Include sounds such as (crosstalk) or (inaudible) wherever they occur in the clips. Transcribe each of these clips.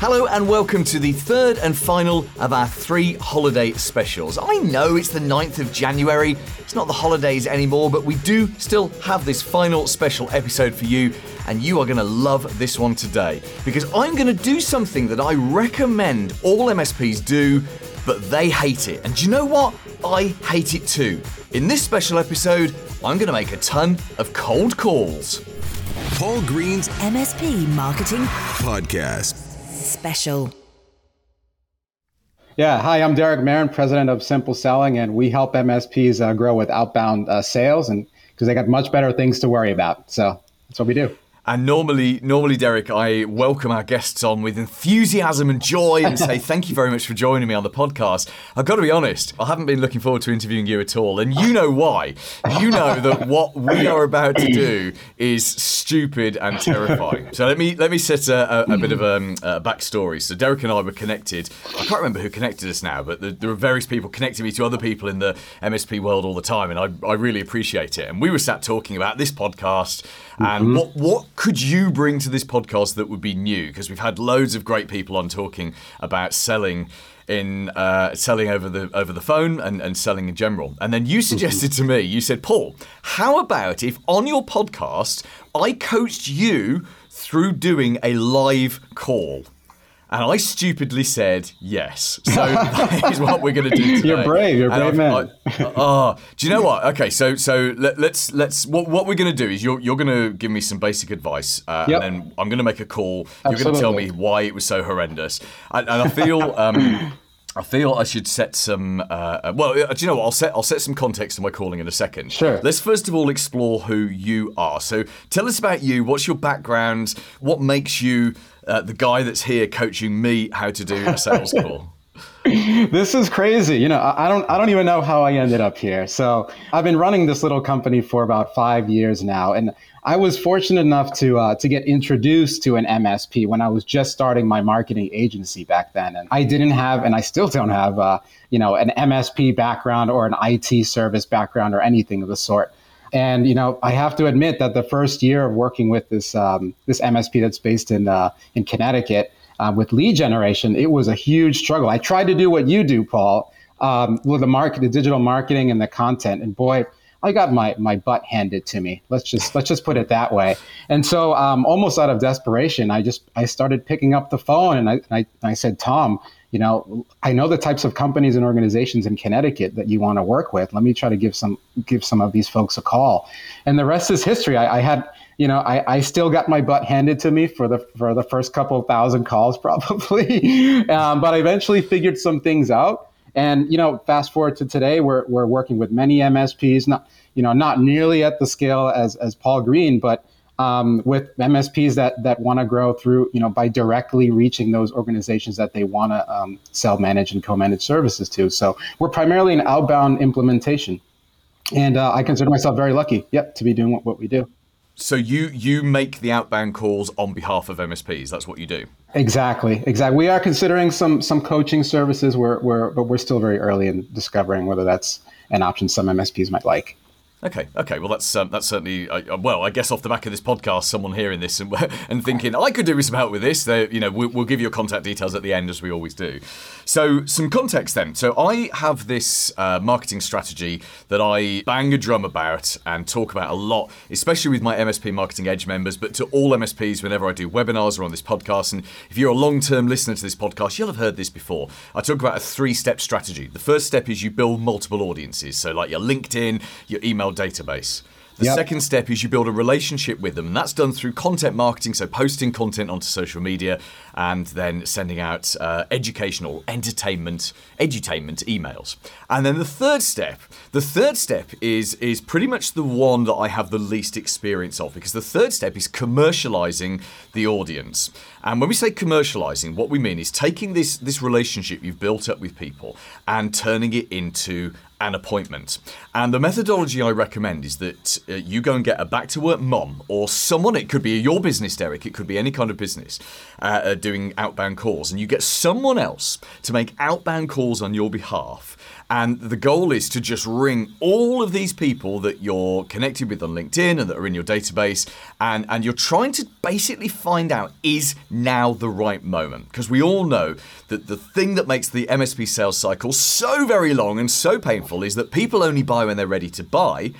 Hello and welcome to the third and final of our three holiday specials. I know it's the 9th of January, it's not the holidays anymore, but we do still have this final special episode for you, and you are going to love this one today because I'm going to do something that I recommend all MSPs do, but they hate it. And do you know what? I hate it too. In this special episode, I'm going to make a ton of cold calls. Paul Green's MSP Marketing podcast. Special. Yeah, hi, I'm Derek Marin, president of Simple Selling, and we help MSPs uh, grow with outbound uh, sales, and because they got much better things to worry about. So that's what we do. And normally, normally, Derek, I welcome our guests on with enthusiasm and joy and say (laughs) thank you very much for joining me on the podcast. I've got to be honest, I haven't been looking forward to interviewing you at all, and you know why. You know that what we are about to do is stupid and terrifying. So let me let me set a, a, a bit of um, a backstory. So Derek and I were connected. I can't remember who connected us now, but there, there are various people connecting me to other people in the MSP world all the time, and I, I really appreciate it. And we were sat talking about this podcast and mm-hmm. what what could you bring to this podcast that would be new? Because we've had loads of great people on talking about selling in uh, selling over the over the phone and, and selling in general. And then you mm-hmm. suggested to me, you said, Paul, how about if on your podcast I coached you through doing a live call? And I stupidly said yes. So that is what we're going to do (laughs) today. You're brave. You're a brave man. oh, do you know what? Okay, so so let, us let's, let's what, what we're going to do is you're you're going to give me some basic advice, uh, yep. and then I'm going to make a call. Absolutely. You're going to tell me why it was so horrendous, and, and I feel. Um, I feel I should set some. Uh, uh well, do you know what? I'll set I'll set some context to my calling in a second. Sure. Let's first of all explore who you are. So, tell us about you. What's your background? What makes you uh, the guy that's here coaching me how to do a sales (laughs) call. this is crazy. You know, I don't I don't even know how I ended up here. So I've been running this little company for about five years now, and I was fortunate enough to uh, to get introduced to an MSP when I was just starting my marketing agency back then, and I didn't have, and I still don't have, uh, you know, an MSP background or an IT service background or anything of the sort. And you know, I have to admit that the first year of working with this um, this MSP that's based in uh, in Connecticut uh, with lead generation, it was a huge struggle. I tried to do what you do, Paul, um, with the market, the digital marketing, and the content, and boy. I got my, my butt handed to me. Let's just let's just put it that way. And so, um, almost out of desperation, I just I started picking up the phone and I, I, I said, Tom, you know, I know the types of companies and organizations in Connecticut that you want to work with. Let me try to give some give some of these folks a call. And the rest is history. I, I had, you know, I, I still got my butt handed to me for the for the first couple thousand calls (laughs) probably, um, but I eventually figured some things out. And you know, fast forward to today, we're we're working with many MSPs, not you know not nearly at the scale as as Paul Green, but um, with MSPs that that want to grow through, you know, by directly reaching those organizations that they want to um, sell, manage, and co-manage services to. So we're primarily an outbound implementation, and uh, I consider myself very lucky, yep, to be doing what, what we do. So you you make the outbound calls on behalf of MSPs. That's what you do. Exactly, exactly. We are considering some some coaching services. We're, we're but we're still very early in discovering whether that's an option some MSPs might like. Okay, okay. Well, that's um, that's certainly uh, well. I guess off the back of this podcast, someone hearing this and, (laughs) and thinking I could do with some help with this. They, you know, we'll, we'll, give you your contact details at the end as we always do. So, some context then. So, I have this uh, marketing strategy that I bang a drum about and talk about a lot, especially with my MSP Marketing Edge members, but to all MSPs whenever I do webinars or on this podcast. And if you're a long-term listener to this podcast, you'll have heard this before. I talk about a three-step strategy. The first step is you build multiple audiences. So, like your LinkedIn, your email database. The yep. second step is you build a relationship with them, and that's done through content marketing, so posting content onto social media and then sending out uh, educational, entertainment, edutainment emails. And then the third step, the third step is is pretty much the one that I have the least experience of because the third step is commercializing the audience. And when we say commercializing, what we mean is taking this this relationship you've built up with people and turning it into an appointment. And the methodology I recommend is that uh, you go and get a back to work mom or someone, it could be your business, Derek, it could be any kind of business, uh, uh, doing outbound calls, and you get someone else to make outbound calls on your behalf and the goal is to just ring all of these people that you're connected with on LinkedIn and that are in your database. And, and you're trying to basically find out is now the right moment? Because we all know that the thing that makes the MSP sales cycle so very long and so painful is that people only buy when they're ready to buy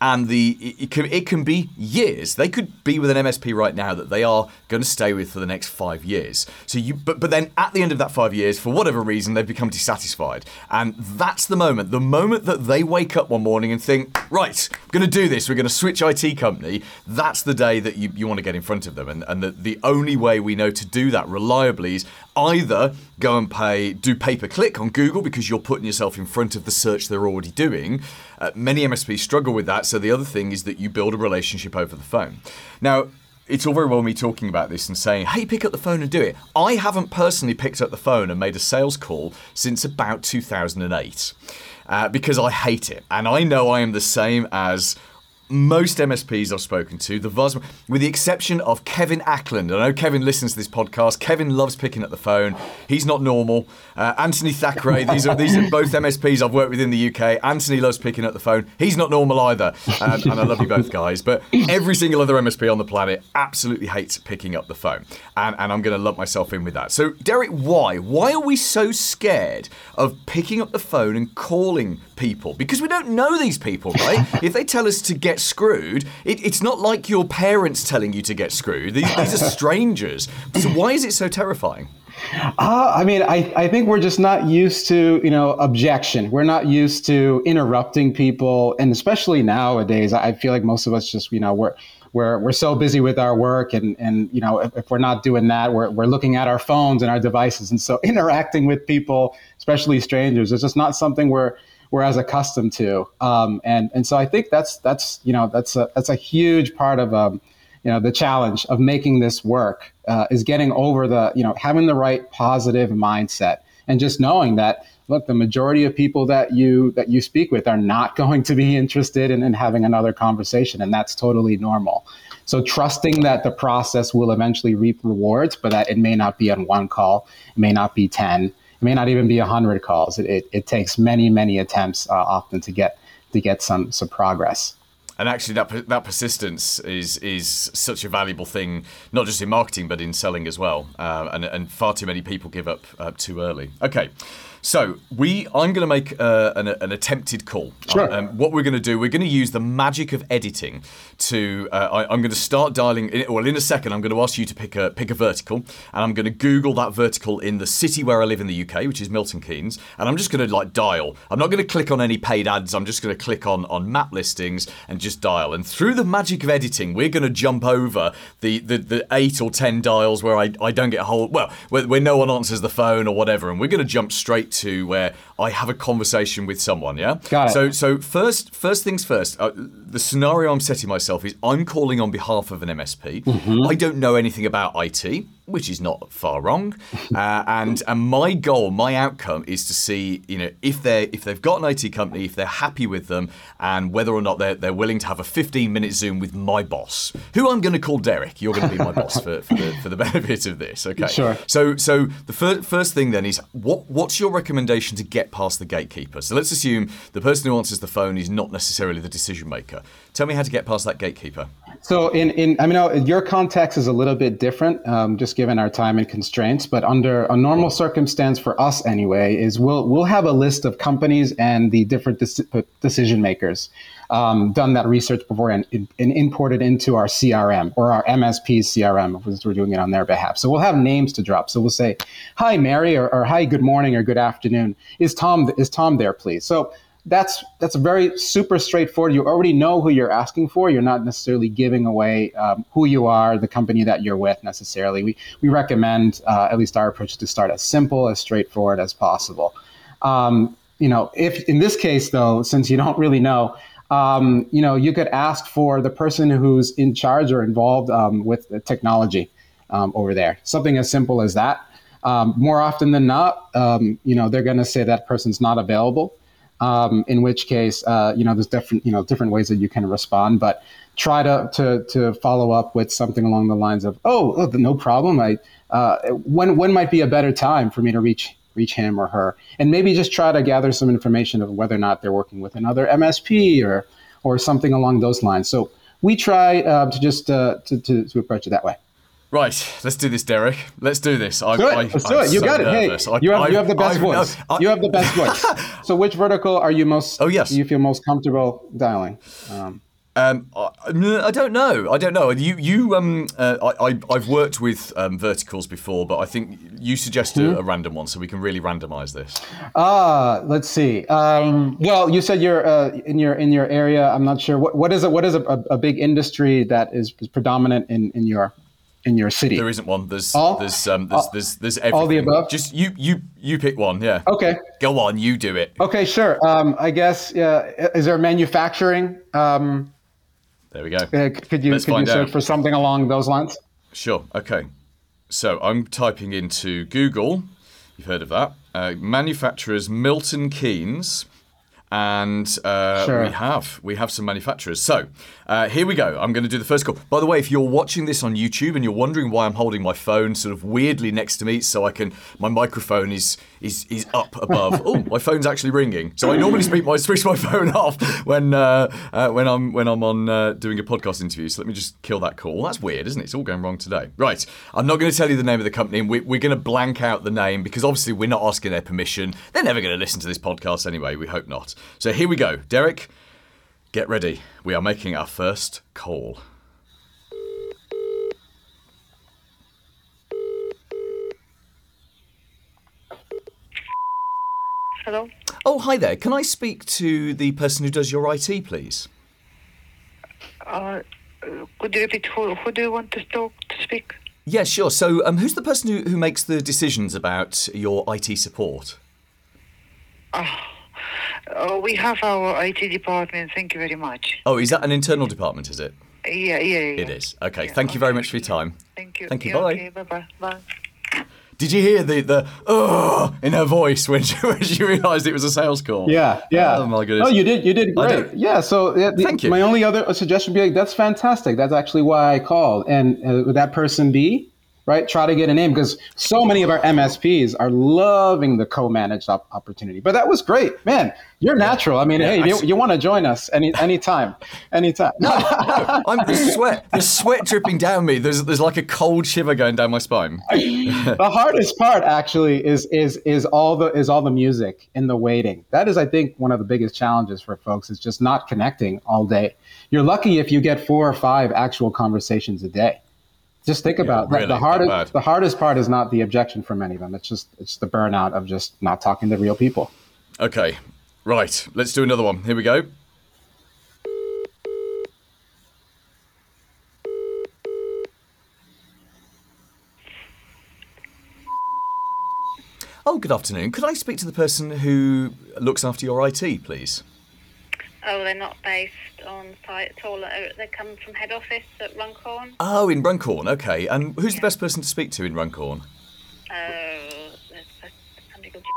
and the it can, it can be years. They could be with an MSP right now that they are going to stay with for the next five years. So you, but but then at the end of that five years, for whatever reason, they've become dissatisfied, and that's the moment. The moment that they wake up one morning and think, right, I'm going to do this. We're going to switch IT company. That's the day that you, you want to get in front of them, and and the, the only way we know to do that reliably is either go and pay do pay per click on Google because you're putting yourself in front of the search they're already doing. Uh, many MSPs struggle with that. So the other thing is that you build a relationship over the phone. Now. It's all very well me talking about this and saying, hey, pick up the phone and do it. I haven't personally picked up the phone and made a sales call since about 2008 uh, because I hate it. And I know I am the same as most MSPs I've spoken to, the vast, with the exception of Kevin Ackland. I know Kevin listens to this podcast. Kevin loves picking up the phone. He's not normal. Uh, Anthony Thackeray. (laughs) These are these are both MSPs I've worked with in the UK. Anthony loves picking up the phone. He's not normal either. Um, and I love you both guys. But every single other MSP on the planet absolutely hates picking up the phone. And, and I'm going to lump myself in with that. So Derek, why? Why are we so scared of picking up the phone and calling people? Because we don't know these people, right? (laughs) if they tell us to get get screwed, it, it's not like your parents telling you to get screwed. These, these are (laughs) strangers. So why is it so terrifying? Uh, I mean, I, I think we're just not used to, you know, objection. We're not used to interrupting people. And especially nowadays, I feel like most of us just, you know, we're, we're, we're so busy with our work and, and you know if, if, we're not doing that we're, we're looking at our phones and our devices and so (laughs) interacting with people especially strangers is just not something we're we're as accustomed to. Um, and and so I think that's that's you know that's a that's a huge part of um, you know the challenge of making this work uh, is getting over the you know having the right positive mindset and just knowing that look the majority of people that you that you speak with are not (laughs) going to be interested in, in having another conversation and that's totally normal so trusting that the process will eventually reap rewards but that it may not be on one call it may not be 10 it may not even be 100 calls. It, it, it takes many, many attempts uh, often to get to get some some progress. And actually, that that persistence is is such a valuable thing, not just in marketing but in selling as well. Uh, and and far too many people give up uh, too early. Okay. So we, I'm going to make uh, an, an, attempted call. Sure. Um, what we're going to do, we're going to use the magic of editing to. Uh, I, am going to start dialing. In, well, in a second, I'm going to ask you to pick a pick a vertical, and I'm going to Google that vertical in the city where I live in the UK, which is Milton Keynes, and I'm just going to like dial. I'm not going to click on any paid ads. I'm just going to click on on map listings and just dial. And through the magic of editing, we're going to jump over the, the the eight or ten dials where I I don't get a hold. Well, where, where no one answers the phone or whatever, and we're going to jump straight to where I have a conversation with someone. Yeah. Got it. So so first first things first. Uh, the scenario I'm setting myself is I'm calling on behalf of an MSP. Mm-hmm. I don't know anything about IT which is not far wrong. (laughs) Uh, and and my goal, my outcome is to see, you know, if they if they've got an IT company, if they're happy with them, and whether or not they're they're willing to have a 15 minute Zoom with my boss, who I'm going to call Derek. You're going to be my boss for, for the for the benefit of this. Okay. Sure. So so the first first thing then is what what's your recommendation to get past the gatekeeper? So let's assume the person who answers the phone is not necessarily the decision maker. Tell me how to get past that gatekeeper. So in in I mean, your context is a little bit different. Um, just given our time and constraints. But under a normal circumstance for us anyway, is we'll we'll have a list of companies and the different decision makers. Um, done that research before and, and, imported into our CRM or our MSP CRM because we're doing it on their behalf. So we'll have names to drop. So we'll say, "Hi, Mary," or, or "Hi, good morning," or "Good afternoon." Is Tom is Tom there, please? So that's that's very super straightforward. You already know who you're asking for. You're not necessarily giving away um, who you are, the company that you're with necessarily. We we recommend uh, at least our approach to start as simple, as straightforward as possible. Um, you know, if in this case though, since you don't really know, um, you know, you could ask for the person who's in charge or involved um, with the technology um, over there. Something as simple as that. Um, more often than not, you know, they're going to say that person's not available. Um, in which case, uh, you know, there's different, you know, different ways that you can respond, but try to, to, to follow up with something along the lines of, oh, oh no problem. I, uh, when, when might be a better time for me to reach, reach him or her? And maybe just try to gather some information of whether or not they're working with another MSP or, or something along those lines. So we try uh, to just, uh, to, to, to approach it that way. Right, let's do this, Derek. Let's do this. I, Do it. I, Let's I'm do it. You so got it. nervous. Hey, I- you have, you have the best voice. you have the best voice. So, which vertical are you most? Oh, yes. You feel most comfortable dialing? Um, Um, I, I don't know. I don't know. You, you, um, uh, I, I, I've worked with um, verticals before, but I think you suggest Hmm? a, a random one, so we can really randomize this. Ah, let's see. Um, well, you said you're uh, in your in your area. I'm not sure what what is it. What is a, a, a big industry that is, is predominant in, in your in your city? There isn't one. There's, All- there's, um, there's, all- there's, there's everything. all the above? Just you, you, you pick one. Yeah. Okay. Go on, you do it. Okay. Sure. Um, I guess. Uh, is there manufacturing? Um, There we go. uh, could you Let's could you search out. for something along those lines? Sure. Okay. So I'm typing into Google. You've heard of that. Uh, manufacturers Milton Keynes. And uh, Sure. we have we have some manufacturers. So uh, here we go. I'm going to do the first call. By the way, if you're watching this on YouTube and you're wondering why I'm holding my phone sort of weirdly next to me, so I can my microphone is is is up above. (laughs) oh, my phone's actually ringing. So I normally speak my switch my (laughs) phone off when uh, uh, when I'm when I'm on uh, doing a podcast interview. So let me just kill that call. That's weird, isn't it? It's all going wrong today. Right. I'm not going to tell you the name of the company, we, we're going to blank out the name because obviously we're not asking their permission. They're never going to listen to this podcast anyway. We hope not. So here we go, Derek. Get ready. We are making our first call. Hello? Oh, hi there. Can I speak to the person who does your IT, please? Uh, could you repeat who, who do you want to talk to speak? Yeah, sure. So, um, who's the person who, who makes the decisions about your IT support? Uh, we have our IT department. Thank you very much. Oh, is that an internal department, is it? Yeah, yeah, yeah. It is. Okay. Yeah, Thank you very okay. much for your time. Thank you. Thank you. Yeah, Bye. Okay, bye-bye. Bye. Did you hear the the oh in her voice when she, (laughs) when she realised it was a sales call? Yeah, yeah. Oh my goodness. Oh, you did, you did great. did. Yeah. So yeah, the- Thank you. My only other suggestion would be like, that's fantastic. That's actually why I called. And uh, would that person be right? Try to get a name because so many of our MSPs are loving the co-managed op- opportunity. But that was great, man. You're natural. I mean, Yeah, hey, I you, you want to join us any anytime, anytime. (laughs) I'm the sweat. There's sweat dripping down me. There's there's like a cold shiver going down my spine. (laughs) the hardest part actually is is is all the is all the music and the waiting. That is, I think, one of the biggest challenges for folks is just not connecting all day. You're lucky if you get four or five actual conversations a day. Just think about really, The hardest bad. the hardest part is not the objection from many of them. It's just it's the burnout of just not talking to real people. Okay, right. Let's do another one. Here we go. Oh, good afternoon. Could I speak to the person who looks after your IT, please? Oh, they're not based on site at all. Uh, They come from head office at Runcorn. Oh, in Runcorn. Okay. And who's the best person to speak to in Runcorn? Oh, there's there's somebody called. (laughs)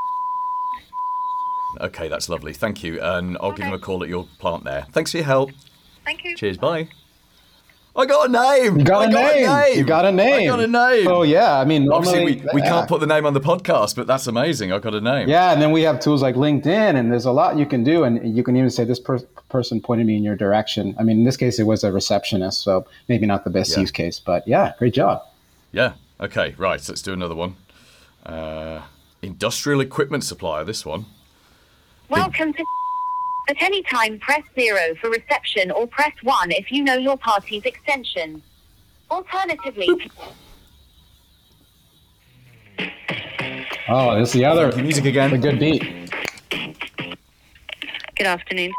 Okay, that's lovely. Thank you. And I'll give Okay. them a call at your plant there. Thanks for your help. Thank you. Cheers. Bye. I got a name. You got, I a, name. You got a name. I got a name. Oh yeah, I mean, Obviously, we, we yeah. can't put the name on the podcast, but that's amazing. I got a name. Yeah, and then we have tools like LinkedIn, and there's a lot you can do, and you can even say this per- person pointed me in your direction. I mean, in this case, it was a receptionist, so maybe not the best Yeah. use case, but yeah, great job. Yeah. Okay. Right. Let's do another one. Uh, industrial equipment supplier. This one. Welcome to. At any time, press zero for reception or press one if you know your party's extension. Alternatively, Oh, this is the other Thank you. Music again. A good beat. Good afternoon.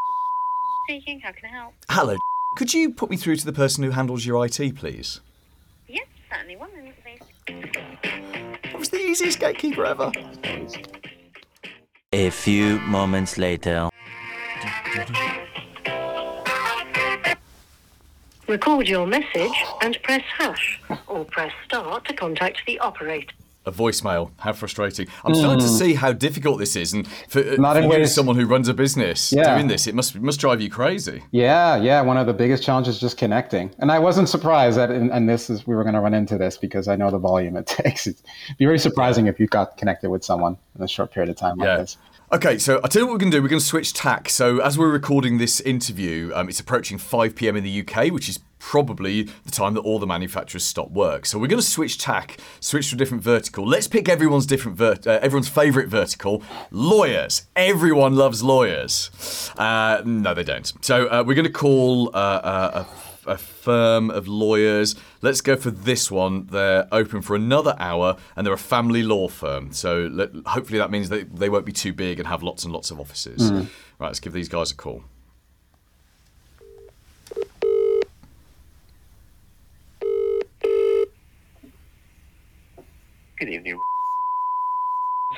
Speaking. How can I help? Hello. Could you put me through to the person who handles your IT, please? Yes, certainly. One minute, please. That was the easiest gatekeeper ever. A few moments later. Record your message and press hash, or press star to contact the operator. A voicemail. How frustrating. I'm starting to see how difficult this is. And for, uh, Not for in you, ways- someone who runs a business, Yeah. doing this, it must, must drive you crazy. Yeah, yeah. One of the biggest challenges is just connecting, and I wasn't surprised that, and, and this is we were going to run into this because I know the volume it (laughs) takes. It'd be very surprising if you got connected with someone in a short period of time like Yeah. this. Okay, so I'll tell you what we're going to do. We're going to switch tack. So, as we're recording this interview, um, it's approaching 5 pm in the UK, which is probably the time that all the manufacturers stop work. So, we're going to switch tack, switch to a different vertical. Let's pick everyone's different, vert- uh, everyone's favourite vertical lawyers. Everyone loves lawyers. Uh, no, they don't. So, uh, we're going to call uh, uh, a a firm of lawyers. Let's go for this one. They're open for another hour and they're a family law firm. So let, hopefully that means they, they won't be too big and have lots and lots of offices. Hmm. Right, let's give these guys a call. Good evening.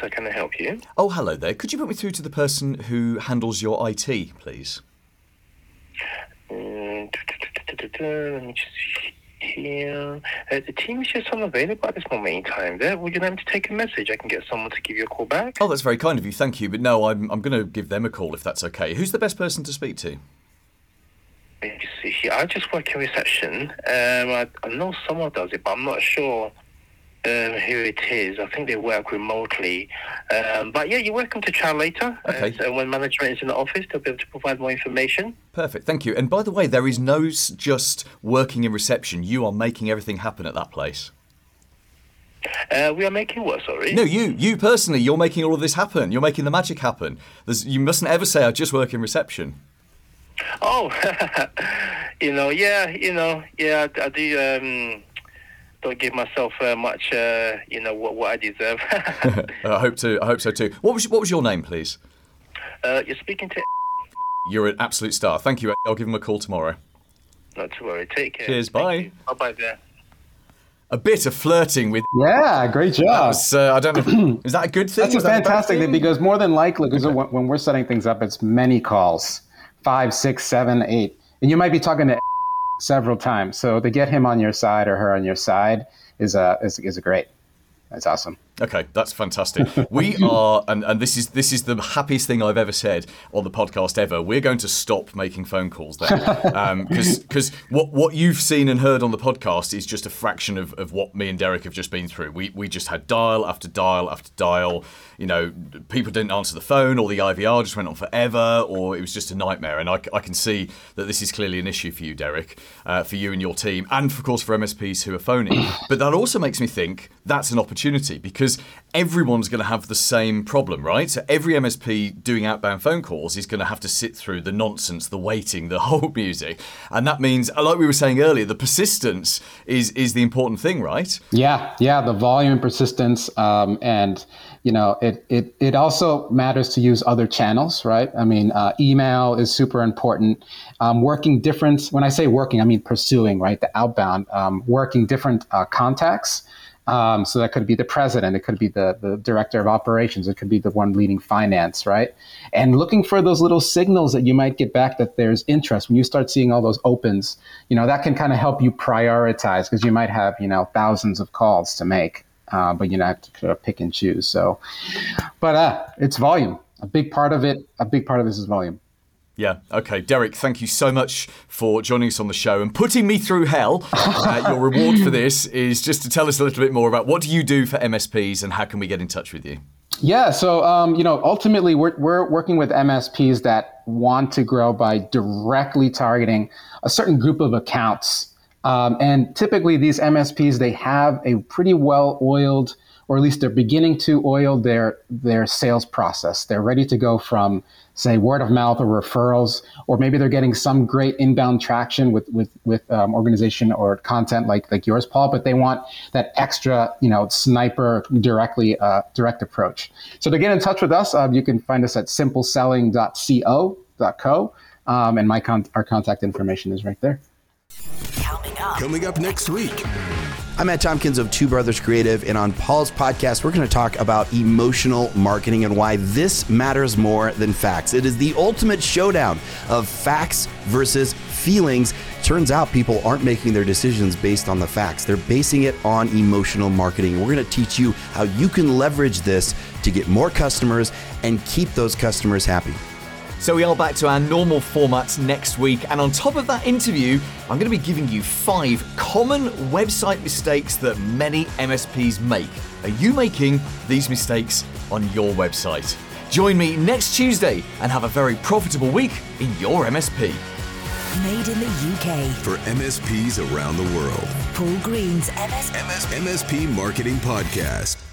So can I help you? Oh, hello there. Could you put me through to the person who handles your IT, please? Let me just see here. Uh, the team is just unavailable at this moment in time. There, would you like me to take a message? I can get someone to give you a call back. Oh, that's very kind of you. Thank you. But no, I'm, I'm going to give them a call if that's okay. Who's the best person to speak to? Let me see here. I just work in reception. Um, I, I know someone does it, but I'm not sure um, who it is. I think they work remotely. Um, but yeah, you're welcome to try later. Okay. Uh, so when management is in the office, they'll be able to provide more information. Perfect. Thank you. And by the way, there is no just working in reception. You are making everything happen at that place. Uh, we are making what, sorry? No, you, you personally, you're making all of this happen. You're making the magic happen. There's, you mustn't ever say I just work in reception. Oh, (laughs) you know, yeah, you know, yeah, I, I do. Um, don't give myself uh, much, uh, you know, what, what I deserve. (laughs) (laughs) I hope to. I hope so too. What was what was your name, please? uh, you're speaking to. (laughs) You're an absolute star. Thank you. I'll give him a call tomorrow. Not to worry. Take care. Cheers, bye. Bye bye there. A bit of flirting with. Yeah, great job. That's, uh, I don't know. (clears throat) Is that a good thing? That's a Is that a fantastic thing? because more than likely, because when, when we're setting things up, it's many calls, five, six, seven, eight, and you might be talking to several times. So to get him on your side or her on your side is a is, is a great. That's awesome. Okay, that's fantastic. We (laughs) are, and, and this is this is the happiest thing I've ever said on the podcast ever. We're going to stop making phone calls then, (laughs) because because what what you've seen and heard on the podcast is just a fraction of, of what me and Derek have just been through. We we just had dial after dial after dial. You know, people didn't answer the phone, or the IVR just went on forever, or it was just a nightmare. And I, I can see that this is clearly an issue for you, Derek, uh, for you and your team, and of course for MSPs who are phoning. (clears throat) but that also makes me think that's an opportunity because everyone's going to have the same problem, right? So every MSP doing outbound phone calls is going to have to sit through the nonsense, the waiting, the (laughs) whole music, and that means, like we were saying earlier, the persistence is is the important thing, right? Yeah, yeah, the volume and persistence, um, and you know, it, it it also matters to use other channels, right? I mean, uh, email is super important. Um, working different. When I say working, I mean pursuing, right? The outbound, um, working different uh, contacts. Um, so that could be the president, it could be the, the director of operations, it could be the one leading finance, right? And looking for those little signals that you might get back that there's interest. When you start seeing all those opens, you know, that can kind of help you prioritize because you might have, you know, thousands of calls to make, uh, but you know, have to pick and choose. So, but uh, it's volume. A big part of it, a big part of this is volume. Yeah. Okay, Derek. Thank you so much for joining us on the show and putting me through hell. (laughs) Uh, your reward for this is just to tell us a little bit more about what do you do for MSPs and how can we get in touch with you. Yeah, so um, you know, ultimately, we're we're working with MSPs that want to grow by directly targeting a certain group of accounts, um, and typically these MSPs they have a pretty well oiled, or at least they're beginning to oil their their sales process. They're ready to go from say word of mouth or referrals, or maybe they're getting some great inbound traction with with with um, organization or content like like yours, Paul. But they want that extra, you know, sniper directly uh, direct approach. So to get in touch with us, um, you can find us at simpleselling.co.co, um, and my con- our contact information is right there. Coming up next week. I'm Matt Tompkins of Two Brothers Creative, and on Paul's podcast, we're going to talk about emotional marketing and why this matters more than facts. It is the ultimate showdown of facts versus feelings. turns out people aren't making their decisions based on the facts. They're basing it on emotional marketing. We're going to teach you how you can leverage this to get more customers and keep those customers happy. So we are back to our normal formats next week, and on top of that interview, I'm going to be giving you five common website mistakes that many MSPs make. Are you making these mistakes on your website? Join me next Tuesday and have a very profitable week in your MSP. Made in the UK. For MSPs around the world. Paul Green's MS- MSP Marketing Podcast.